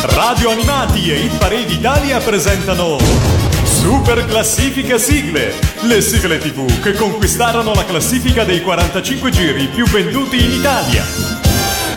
Radio Animati e Hit Parade Italia presentano Super Classifica Sigle, le sigle tv che conquistarono la classifica dei 45 giri più venduti in Italia.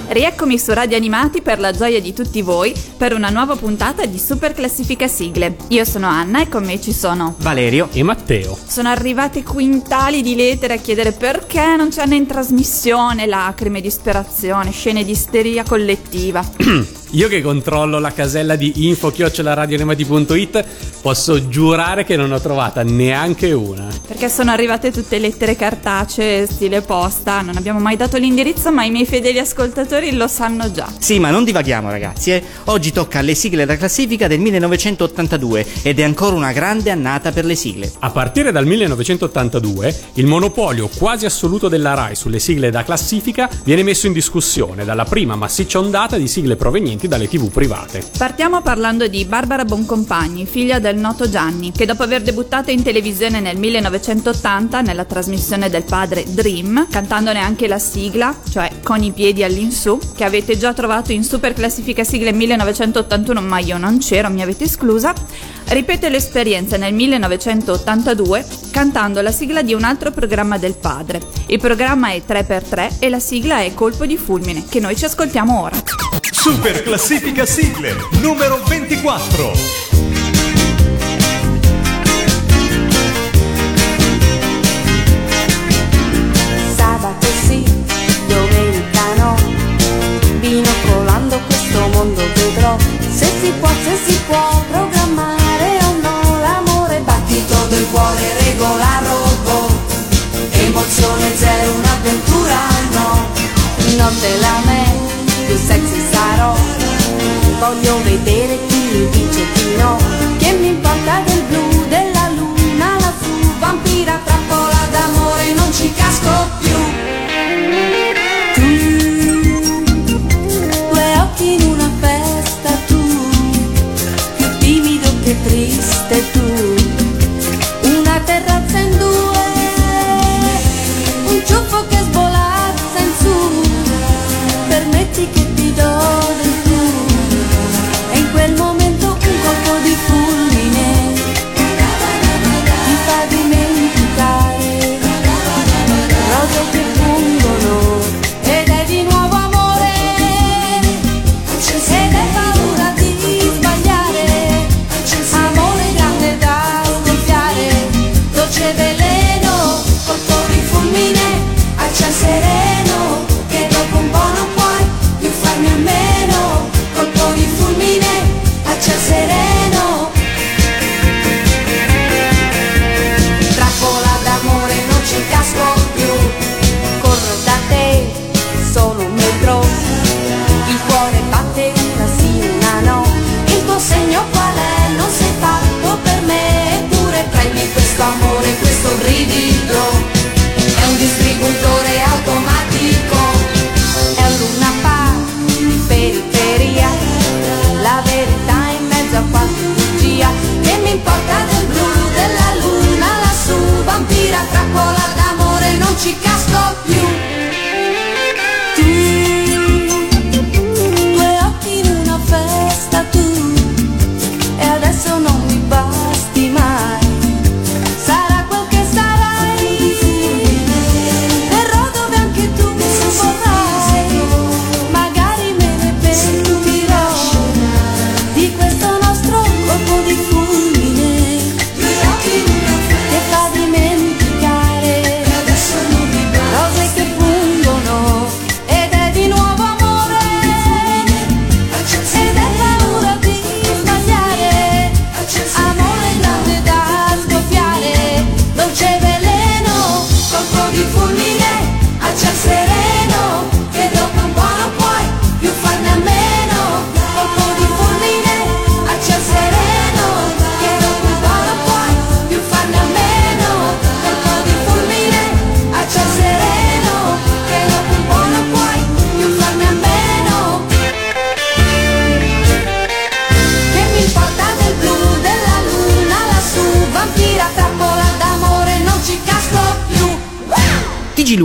Rieccomi su Radio Animati per la gioia di tutti voi per una nuova puntata di Super Classifica Sigle. Io sono Anna e con me ci sono Valerio e Matteo. Sono arrivate quintali di lettere a chiedere perché non c'hanno in trasmissione lacrime, disperazione, scene di isteria collettiva. Io che controllo la casella di info-radioanimati.it posso giurare che non ho trovata neanche una. Perché sono arrivate tutte lettere cartacee, stile posta, non abbiamo mai dato l'indirizzo ma i miei fedeli ascoltatori lo sanno già. Sì, ma non divaghiamo ragazzi, eh. Oggi tocca alle sigle da classifica del 1982 ed è ancora una grande annata per le sigle. A partire dal 1982 il monopolio quasi assoluto della RAI sulle sigle da classifica viene messo in discussione dalla prima massiccia ondata di sigle provenienti provenienti dalle tv private. Partiamo parlando di Barbara Boncompagni, figlia del noto Gianni, che dopo aver debuttato in televisione nel 1980 nella trasmissione del padre Dream, cantandone anche la sigla, cioè Con i piedi all'insù, che avete già trovato in super classifica sigle 1981, ma io non c'ero, mi avete esclusa, ripete l'esperienza nel 1982 cantando la sigla di un altro programma del padre. Il programma è 3x3 e la sigla è Colpo di fulmine, che noi ci ascoltiamo ora. Super classifica sigle numero 24. Sabato sì, domenica no, binocolando questo mondo vedrò. Se si può, se si può programmare o no l'amore, battito del cuore, regola robot, emozione zero, un'avventura no, notte la me, più sexy sarò. Voglio vedere chi dice di no Che mi importa del blu della luna lassù Vampira trappola d'amore non ci casco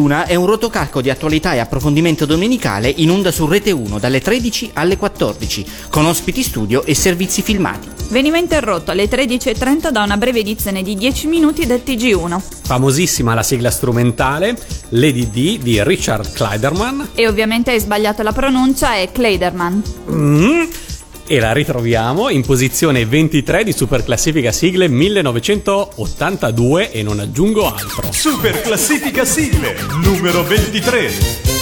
Luna è un rotocalco di attualità e approfondimento domenicale in onda su Rete 1 dalle 13 alle 14, con ospiti studio e servizi filmati. Veniva interrotto alle 13.30 da una breve edizione di 10 minuti del TG1. Famosissima la sigla strumentale Lady D di Richard Kleiderman E ovviamente hai sbagliato la pronuncia, è Kleiderman. Mm. E la ritroviamo in posizione 23 di Super Classifica Sigle 1982 e non aggiungo altro. Super classifica sigle numero 23.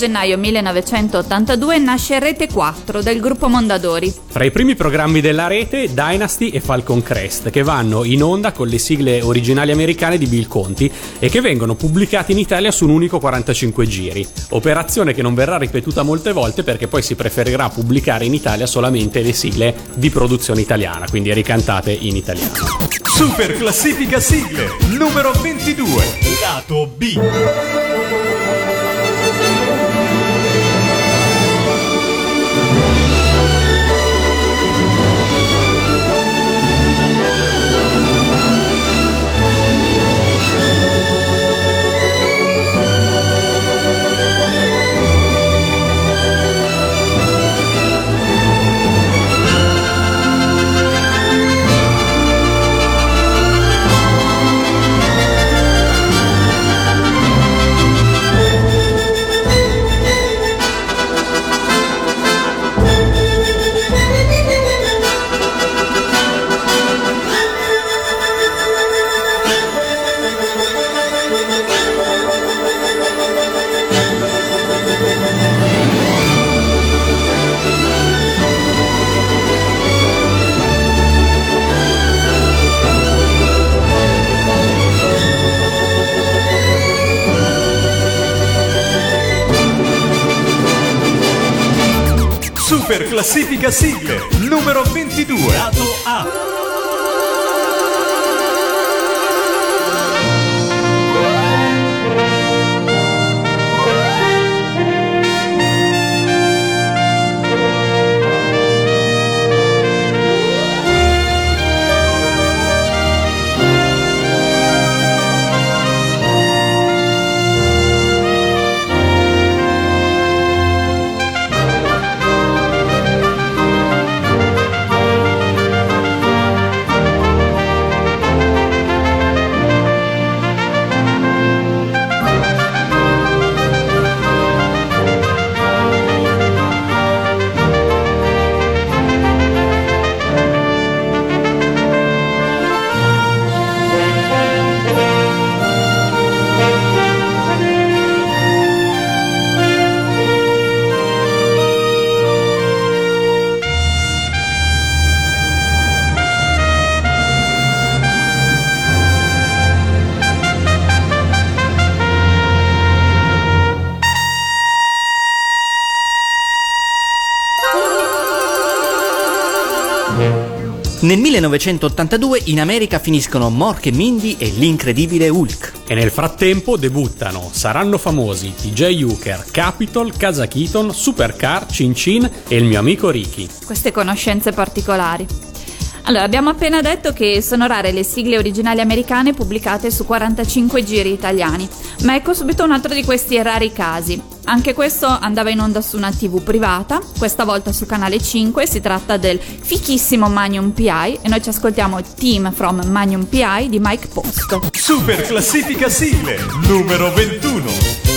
Gennaio 1982 nasce Rete 4 del gruppo Mondadori. Fra i primi programmi della rete, Dynasty e Falcon Crest, che vanno in onda con le sigle originali americane di Bill Conti e che vengono pubblicati in Italia su un unico 45 giri. Operazione che non verrà ripetuta molte volte perché poi si preferirà pubblicare in Italia solamente le sigle di produzione italiana, quindi ricantate in italiano. Super classifica sigle numero 22. Lato B. classifica sigle numero 22. Nel 1982 in America finiscono Mork e Mindy e l'incredibile Hulk. E nel frattempo debuttano Saranno famosi TJ Hooker, Capitol, Casa Keaton, Supercar, Cin Cin e il mio amico Ricky. Queste conoscenze particolari. Allora, abbiamo appena detto che sono rare le sigle originali americane pubblicate su 45 giri italiani, ma ecco subito un altro di questi rari casi. Anche questo andava in onda su una TV privata, questa volta su Canale 5, si tratta del fichissimo Magnum PI e noi ci ascoltiamo Team from Magnum PI di Mike Post. Super classifica sigle numero 21.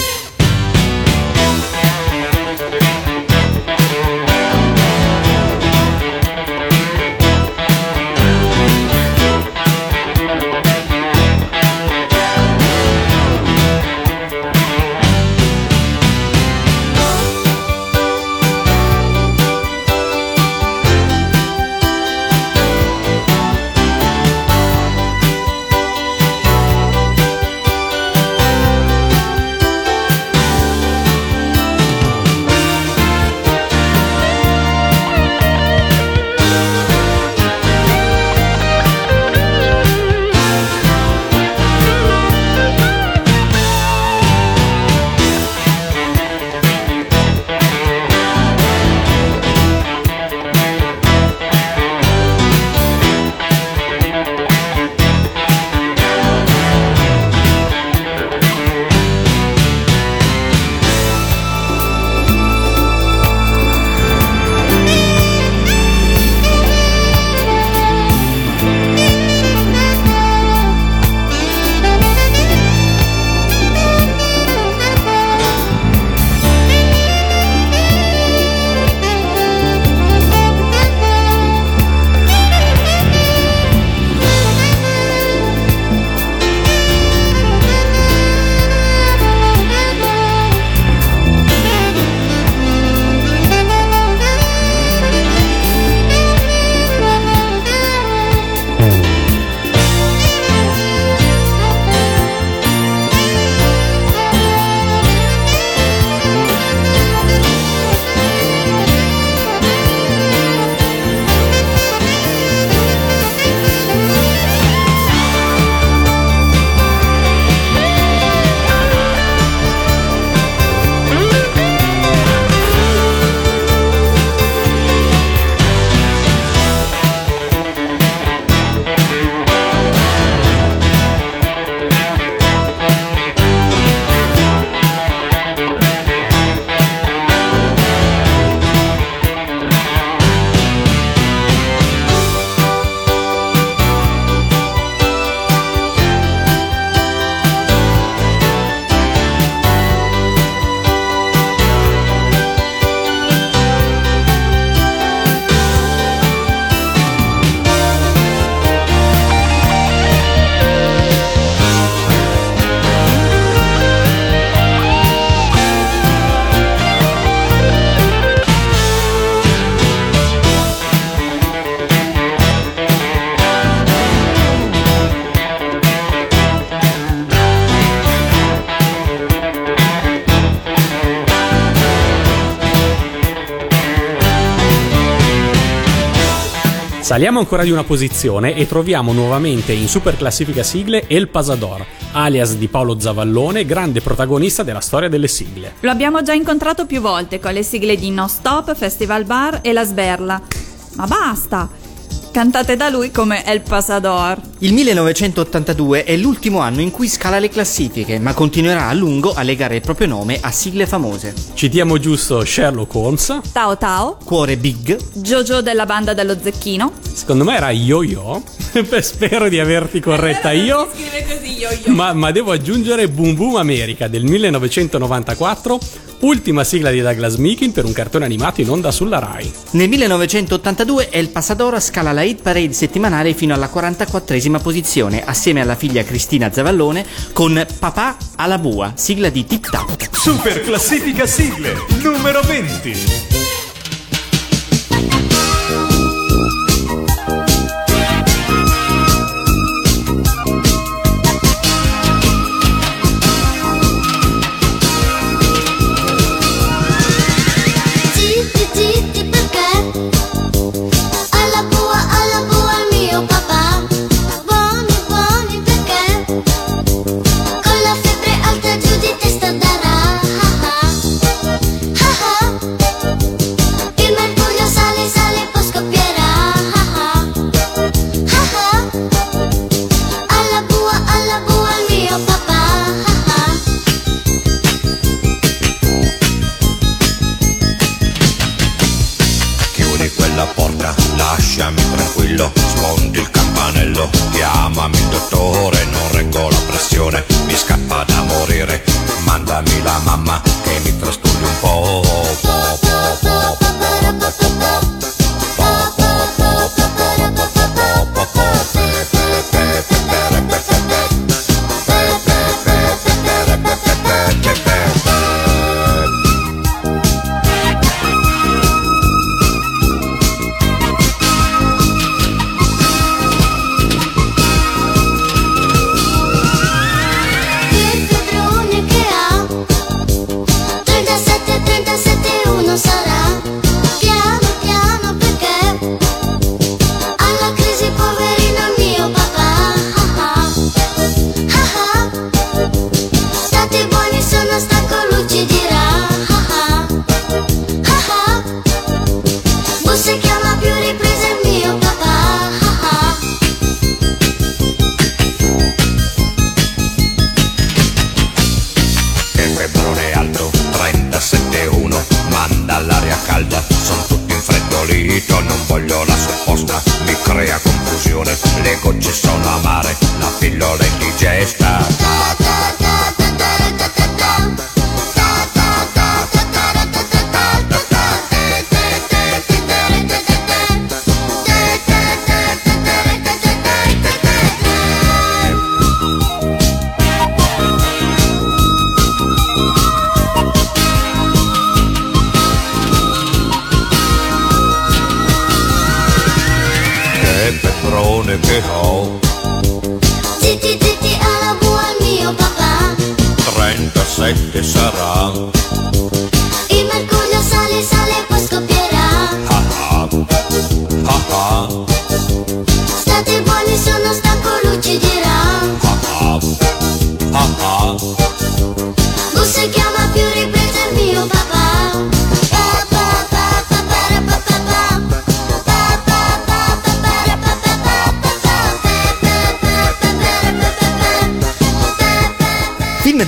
Saliamo ancora di una posizione e troviamo nuovamente in super classifica sigle El Pasador, alias di Paolo Zavallone, grande protagonista della storia delle sigle. Lo abbiamo già incontrato più volte con le sigle di No Stop, Festival Bar e La Sberla. Ma basta! cantate da lui come El Pasador. Il 1982 è l'ultimo anno in cui scala le classifiche, ma continuerà a lungo a legare il proprio nome a sigle famose. Citiamo giusto Sherlock Holmes. Tao Tao. Cuore Big. Jojo della banda dello Zecchino. Secondo me era Yo-Yo. Spero di averti corretta io. Si scrive così Yo-Yo. Ma, ma devo aggiungere Boom Boom America del 1994 ultima sigla di Douglas Meekin per un cartone animato in onda sulla Rai. Nel 1982 El Pasador scala la hit parade settimanale fino alla 44esima posizione, assieme alla figlia Cristina Zavallone con Papà alla bua, sigla di Tip Tap. Super classifica sigle numero 20.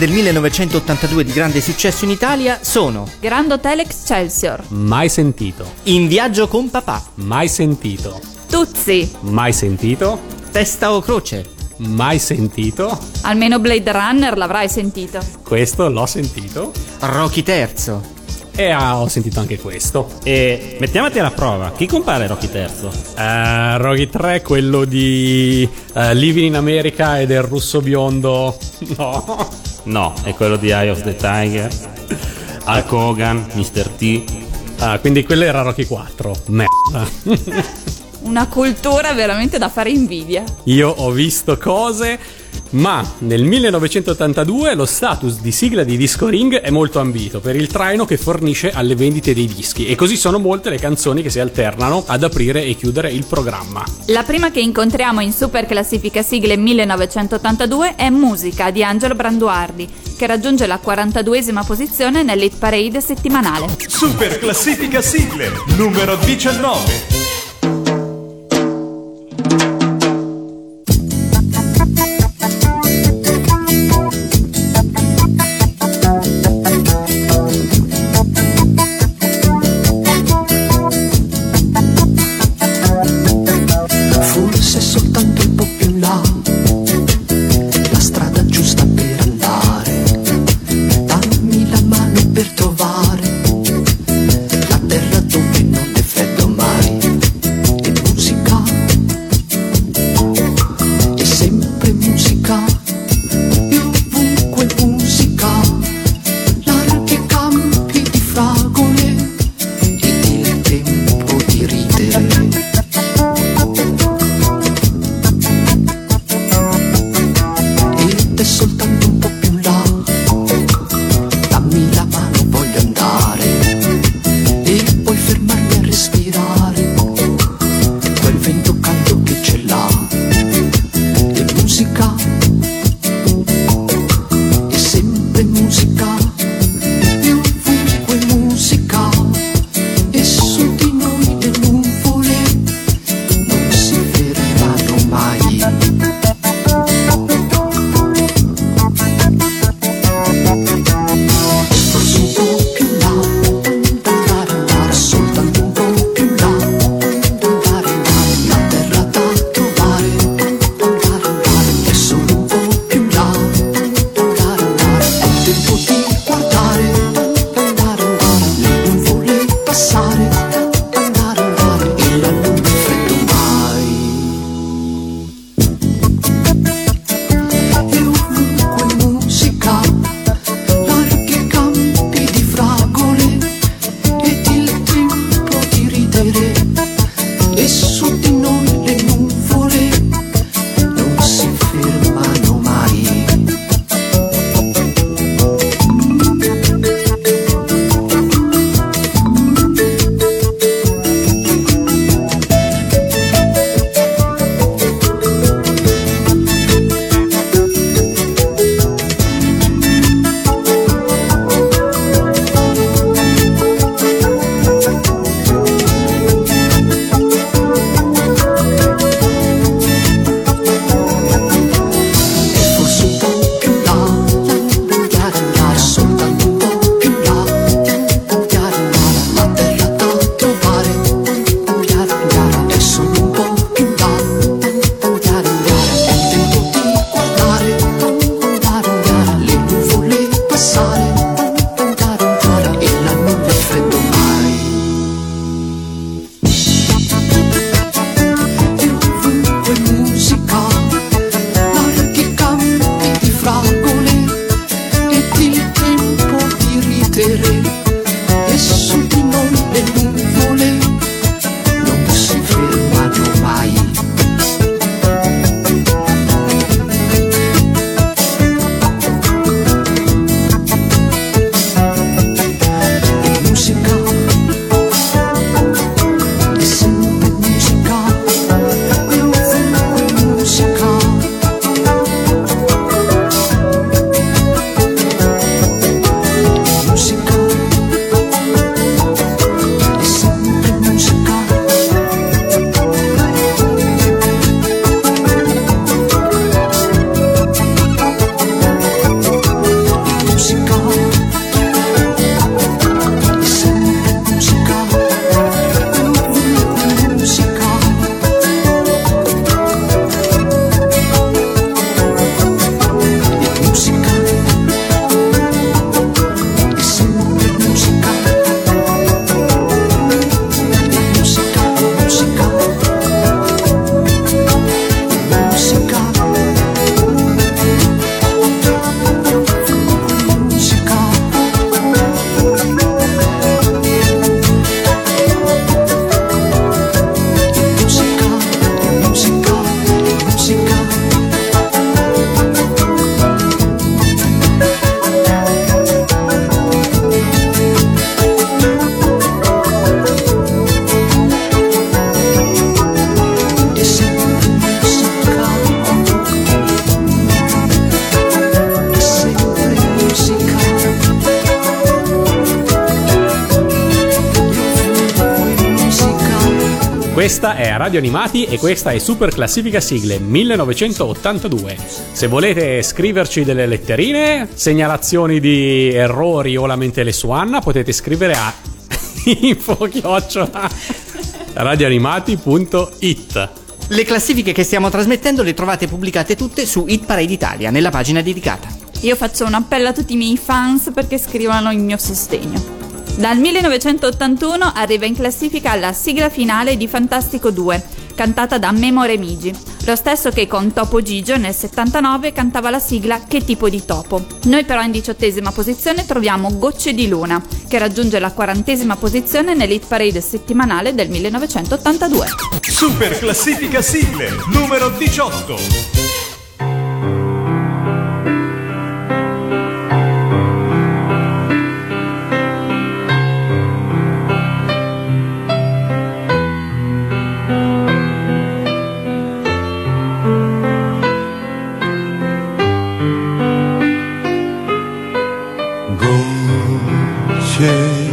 Del 1982 di grande successo in Italia sono Grand Hotel Excelsior, Mai sentito. In viaggio con papà, Mai sentito. Tuzzi, Mai sentito. Testa o croce, Mai sentito. almeno Blade Runner l'avrai sentito. Questo l'ho sentito. Rocky III, E ah, ho sentito anche questo. E mettiamoti alla prova. Chi compare Rocky Terzo? Eh, Rocky 3, quello di eh, Living in America e del russo biondo. No. No, è quello di Eye of the Tiger. Hulk Hogan, Mr. T. Ah, quindi quello era Rocky 4. Merda. Una cultura veramente da fare invidia. Io ho visto cose, ma nel 1982 lo status di sigla di Disco Ring è molto ambito per il traino che fornisce alle vendite dei dischi e così sono molte le canzoni che si alternano ad aprire e chiudere il programma. La prima che incontriamo in Super Classifica Sigle 1982 è Musica di Angelo Branduardi, che raggiunge la 42esima posizione nell'hit parade settimanale. Super classifica sigle numero 19. Questa è Radio Animati e questa è Super Classifica Sigle 1982. Se volete scriverci delle letterine, segnalazioni di errori o lamentele su Anna, potete scrivere a info chiocciola radioanimati.it. Le classifiche che stiamo trasmettendo le trovate pubblicate tutte su Hit Parade Italia, nella pagina dedicata. Io faccio un appello a tutti i miei fans perché scrivano il mio sostegno. Dal 1981 arriva in classifica la sigla finale di Fantastico 2, cantata da Memo Remigi, lo stesso che con Topo Gigio nel 79 cantava la sigla Che tipo di topo. Noi però in diciottesima posizione troviamo Gocce di Luna, che raggiunge la quarantesima posizione nell'hit parade settimanale del 1982. Super classifica sigle numero 18. Gocce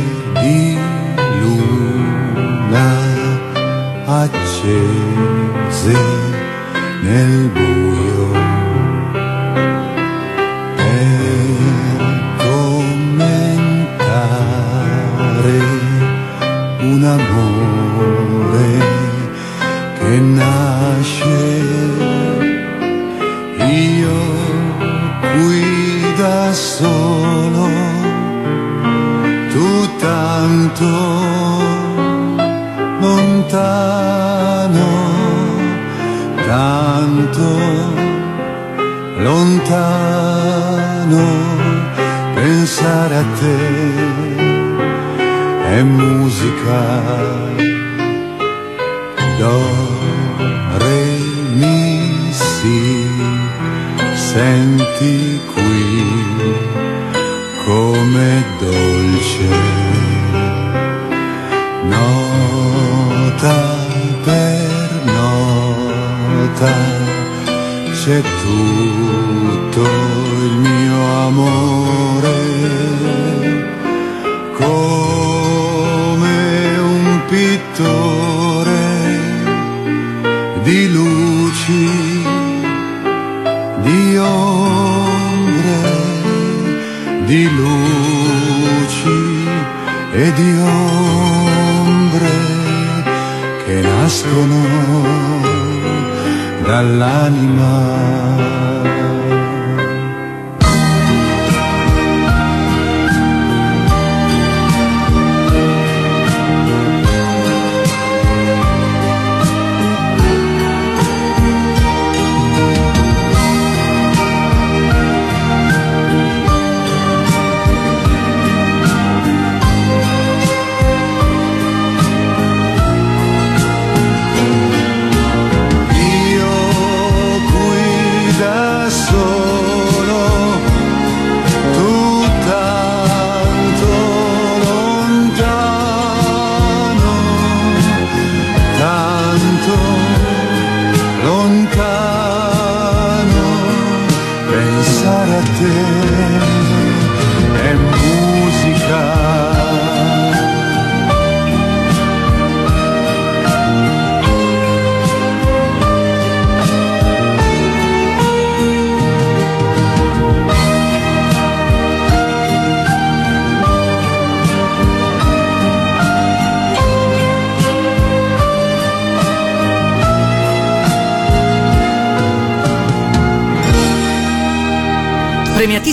di luci e di ombre che nascono dall'anima.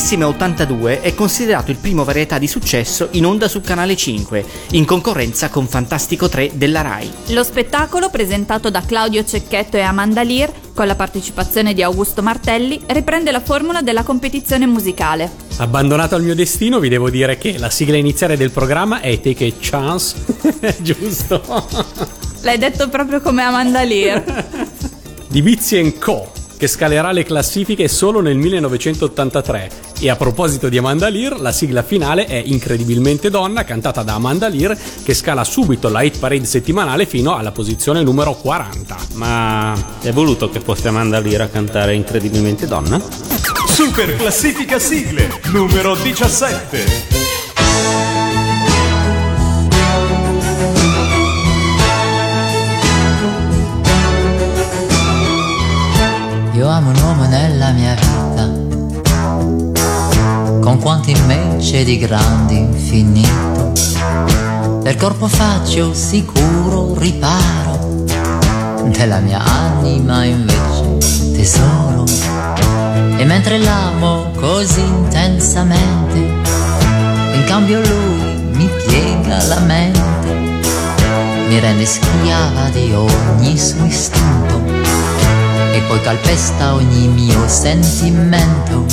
Premiatissime 82 è considerato il primo varietà di successo in onda su Canale 5, in concorrenza con Fantastico 3 della RAI. Lo spettacolo, presentato da Claudio Cecchetto e Amanda Lear, con la partecipazione di Augusto Martelli, riprende la formula della competizione musicale. Abbandonato al mio destino, vi devo dire che la sigla iniziale del programma è Take a Chance, giusto? L'hai detto proprio come Amanda Lear. Di Bizzi Co. che scalerà le classifiche solo nel 1983. E a proposito di Amanda Lear, la sigla finale è Incredibilmente Donna, cantata da Amanda Lear, che scala subito la hit parade settimanale fino alla posizione numero 40. Ma è voluto che fosse Amanda Lear a cantare Incredibilmente Donna? Super classifica sigle numero 17. Nella mia vita, con quanti invece di grandi infinito. Del corpo faccio sicuro riparo, della mia anima invece tesoro. E mentre l'amo così intensamente, in cambio lui mi piega la mente, mi rende schiava di ogni suo istinto e poi calpesta ogni mio sentimento.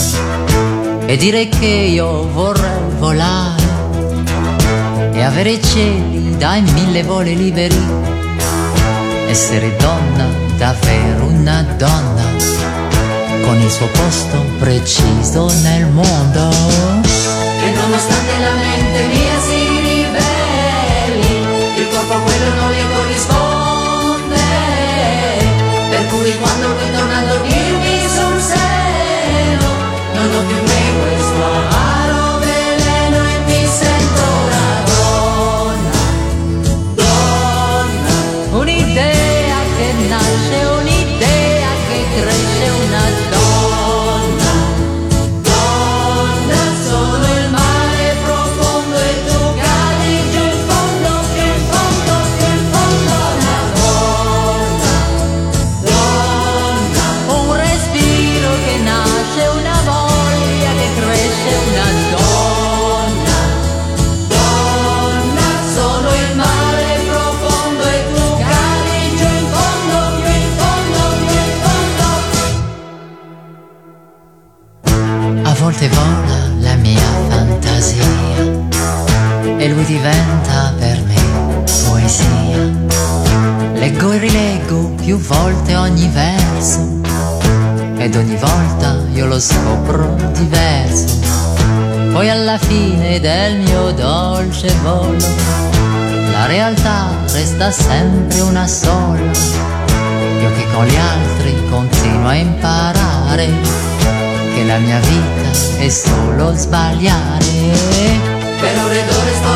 E dire che io vorrei volare e avere cieli dai mille voli liberi. Essere donna davvero una donna con il suo posto preciso nel mondo. Che nonostante la mente mia si ribelli, il corpo a quello non gli corrisponde. Per cui quando diventa per me poesia. Leggo e rileggo più volte ogni verso ed ogni volta io lo scopro diverso. Poi alla fine del mio dolce volo, la realtà resta sempre una sola. Io che con gli altri continuo a imparare che la mia vita è solo sbagliare. Per ore ed ore sto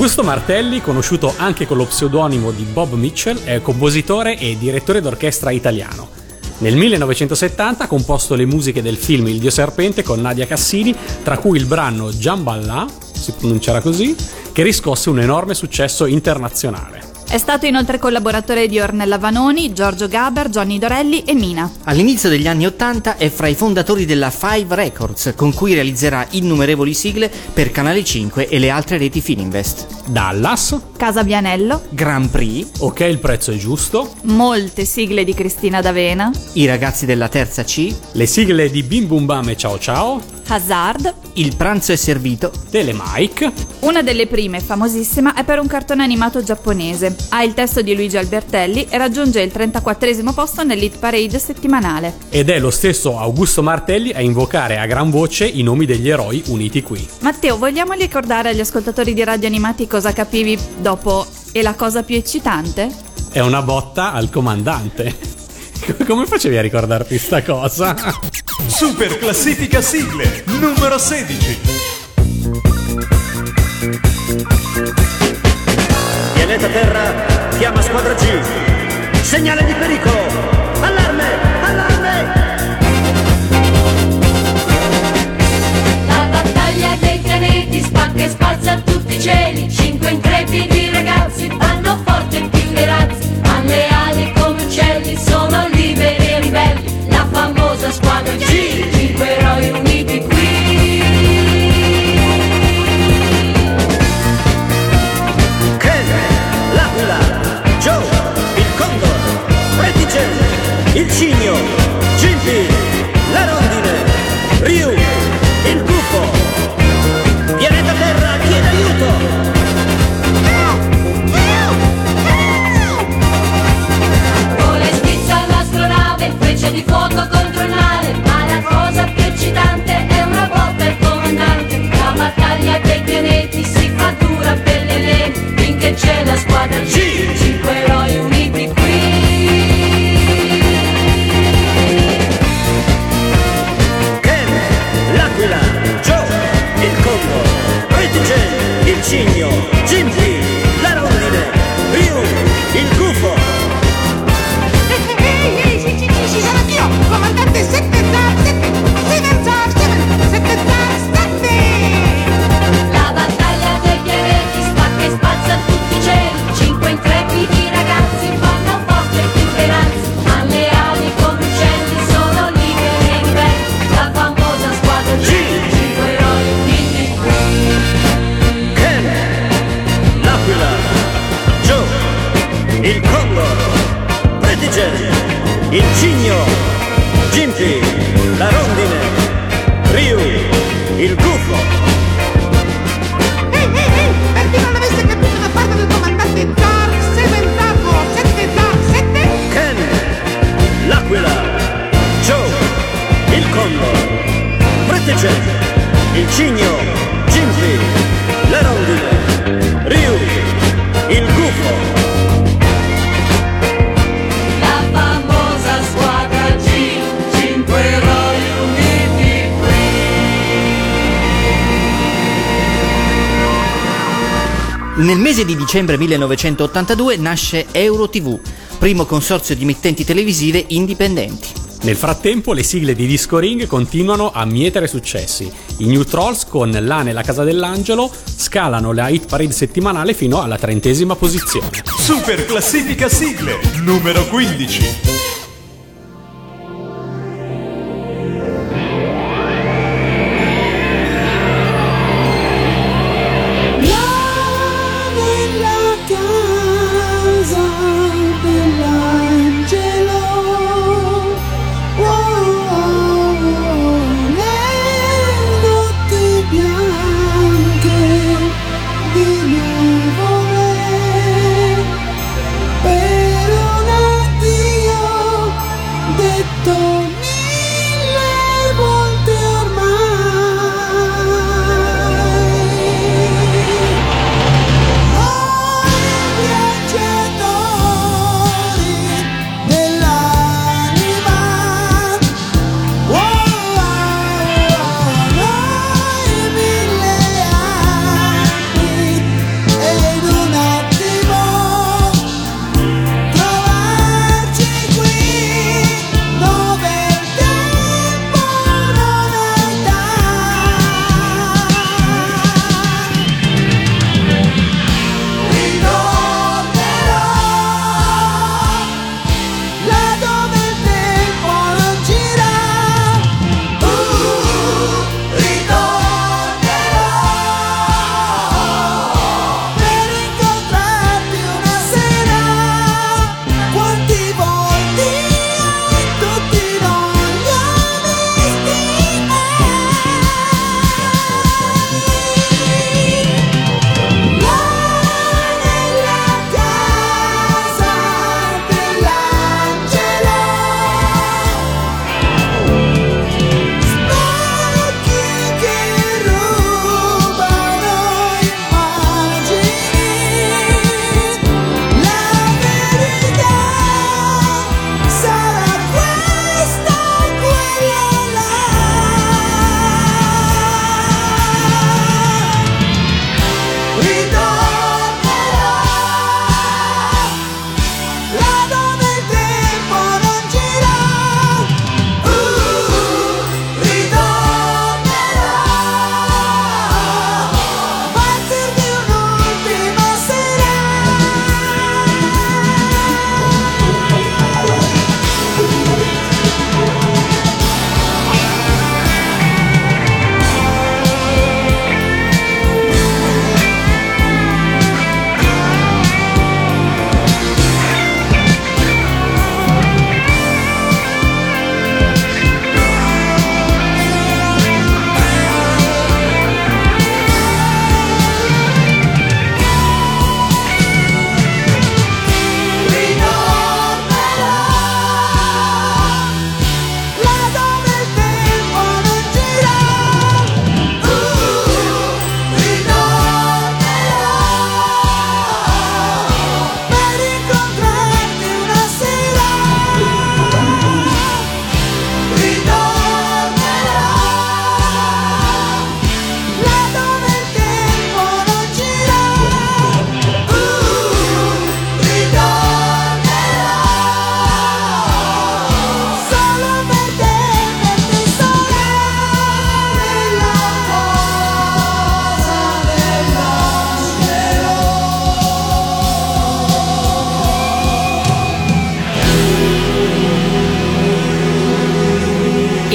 Augusto Martelli, conosciuto anche con lo pseudonimo di Bob Mitchell, è compositore e direttore d'orchestra italiano. Nel 1970 ha composto le musiche del film Il Dio Serpente con Nadia Cassini, tra cui il brano Giamballà, si pronuncerà così, che riscosse un enorme successo internazionale. È stato inoltre collaboratore di Ornella Vanoni, Giorgio Gaber, Johnny Dorelli e Mina. All'inizio degli anni 80 è fra i fondatori della Five Records, con cui realizzerà innumerevoli sigle per Canale 5 e le altre reti Fininvest. Dallas, Casa Bianello, Grand Prix, Ok il prezzo è giusto, molte sigle di Cristina D'Avena, I ragazzi della terza C, le sigle di Bim Bum Bam e Ciao Ciao, Hazard. Il pranzo è servito, Telemike, Una delle prime, famosissima, è per un cartone animato giapponese. Ha il testo di Luigi Albertelli e raggiunge il 34 posto nell'hit parade settimanale. ed è lo stesso Augusto Martelli a invocare a gran voce i nomi degli eroi uniti qui. Matteo, vogliamo ricordare agli ascoltatori di radio animati cosa capivi dopo e la cosa più eccitante? È una botta al comandante. Come facevi a ricordarti sta cosa? Super classifica sigle numero 16. Pianeta Terra chiama squadra G. Segnale di pericolo. Allarme! Allarme! La battaglia dei pianeti spacca e spazza tutti i cieli. Cinque intrepidi Cigno, Gimpi, la rondine, Ryu, il gufo. Ehi, ehi, ehi, per chi non l'avesse capito da parte del comandante Zar, seventato, sette Zar, sette? Ken, l'aquila, Joe, il condor, Prettigent, il cigno, Gimpi, la rondine, Nel mese di dicembre 1982 nasce EuroTV, primo consorzio di emittenti televisive indipendenti. Nel frattempo le sigle di Disco Ring continuano a mietere successi. I New Trolls con Là nella casa dell'angelo scalano la hit parade settimanale fino alla trentesima posizione. Super classifica sigle numero 15.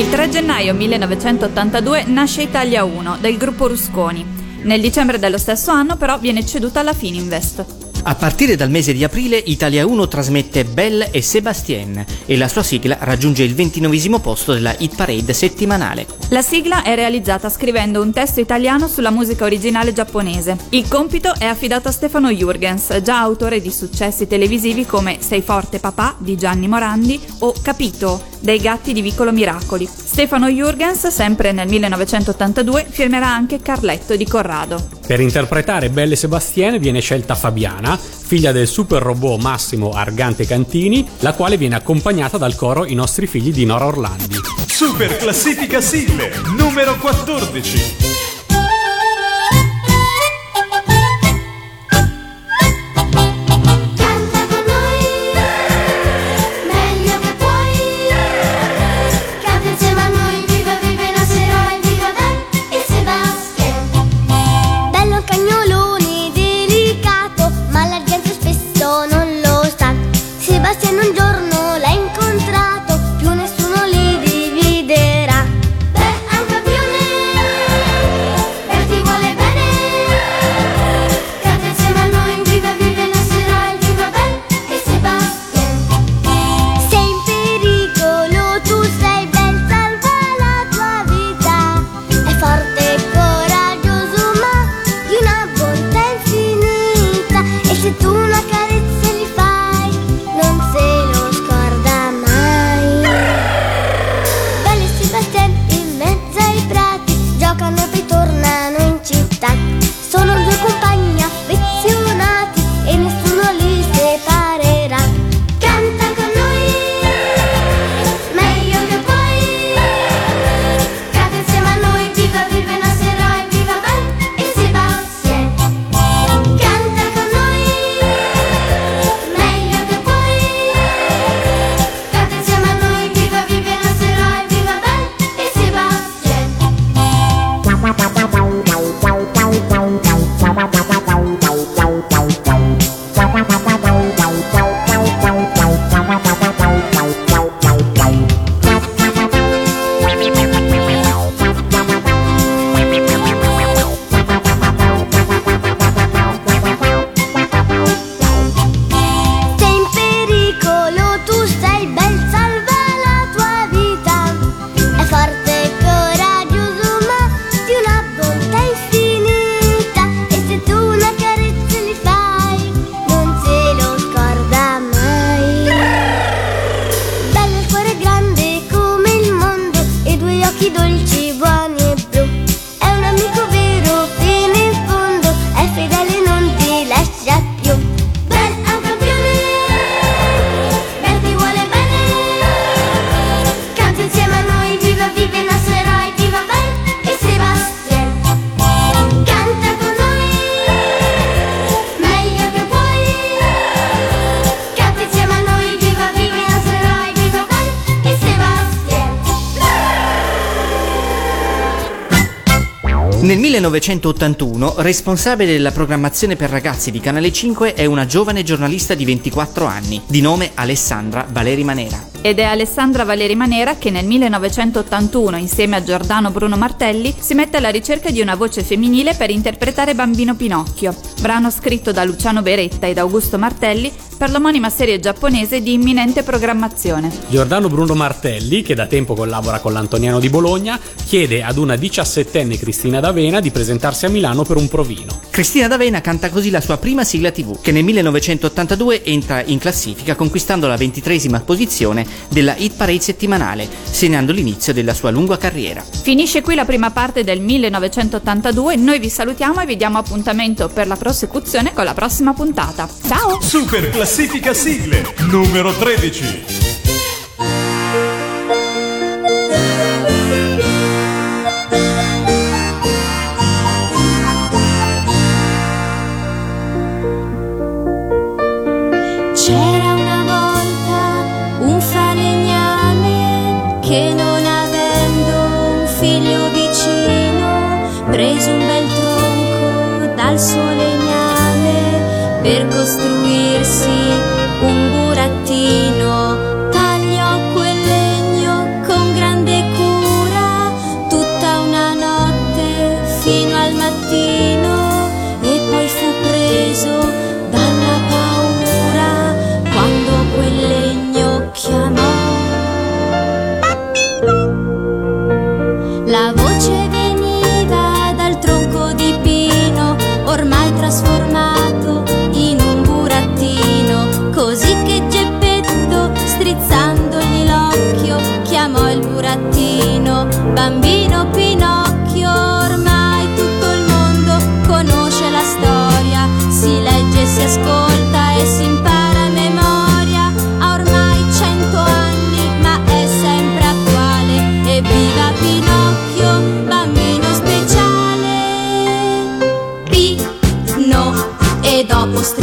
Il 3 gennaio 1982 nasce Italia 1 del gruppo Rusconi. Nel dicembre dello stesso anno però viene ceduta alla Fininvest. A partire dal mese di aprile Italia 1 trasmette Belle e Sébastien e la sua sigla raggiunge il 29 posto della hit parade settimanale. La sigla è realizzata scrivendo un testo italiano sulla musica originale giapponese. Il compito è affidato a Stefano Jurgens, già autore di successi televisivi come Sei forte papà di Gianni Morandi o Capito dei gatti di Vicolo Miracoli. Stefano Jurgens, sempre nel 1982, firmerà anche Carletto di Corrado. Per interpretare Belle Sebastien viene scelta Fabiana, figlia del super robot Massimo Argante Cantini, la quale viene accompagnata dal coro I nostri figli di Nora Orlandi. Super classifica sigle numero 14. 1981, responsabile della programmazione per ragazzi di Canale 5 è una giovane giornalista di 24 anni, di nome Alessandra Valeri Manera. Ed è Alessandra Valeri Manera che nel 1981, insieme a Giordano Bruno Martelli, si mette alla ricerca di una voce femminile per interpretare Bambino Pinocchio, brano scritto da Luciano Beretta ed Augusto Martelli per l'omonima serie giapponese di imminente programmazione. Giordano Bruno Martelli, che da tempo collabora con l'Antoniano di Bologna, chiede ad una diciassettenne Cristina D'Avena di presentarsi a Milano per un provino. Cristina D'Avena canta così la sua prima sigla TV, che nel 1982 entra in classifica conquistando la ventitresima posizione della hit parade settimanale, segnando l'inizio della sua lunga carriera. Finisce qui la prima parte del 1982, noi vi salutiamo e vi diamo appuntamento per la prosecuzione con la prossima puntata. Ciao! Super classifica sigle numero 13.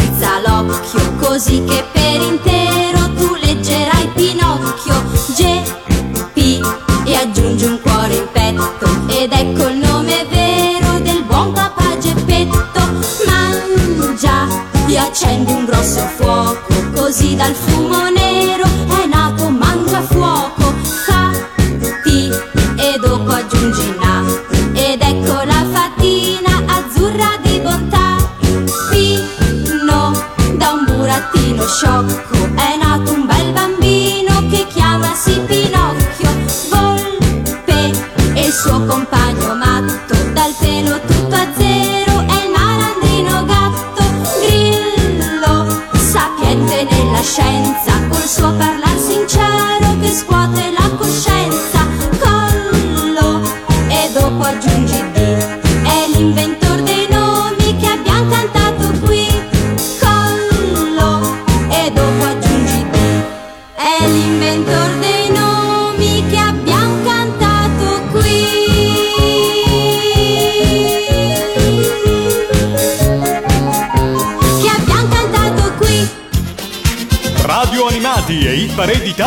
strizza l'occhio così che per intero tu leggerai Pinocchio. G P e aggiungi un cuore in petto ed ecco il nome vero del buon papà Geppetto. Mangia e accendi un grosso fuoco così dal fumo nero è shock.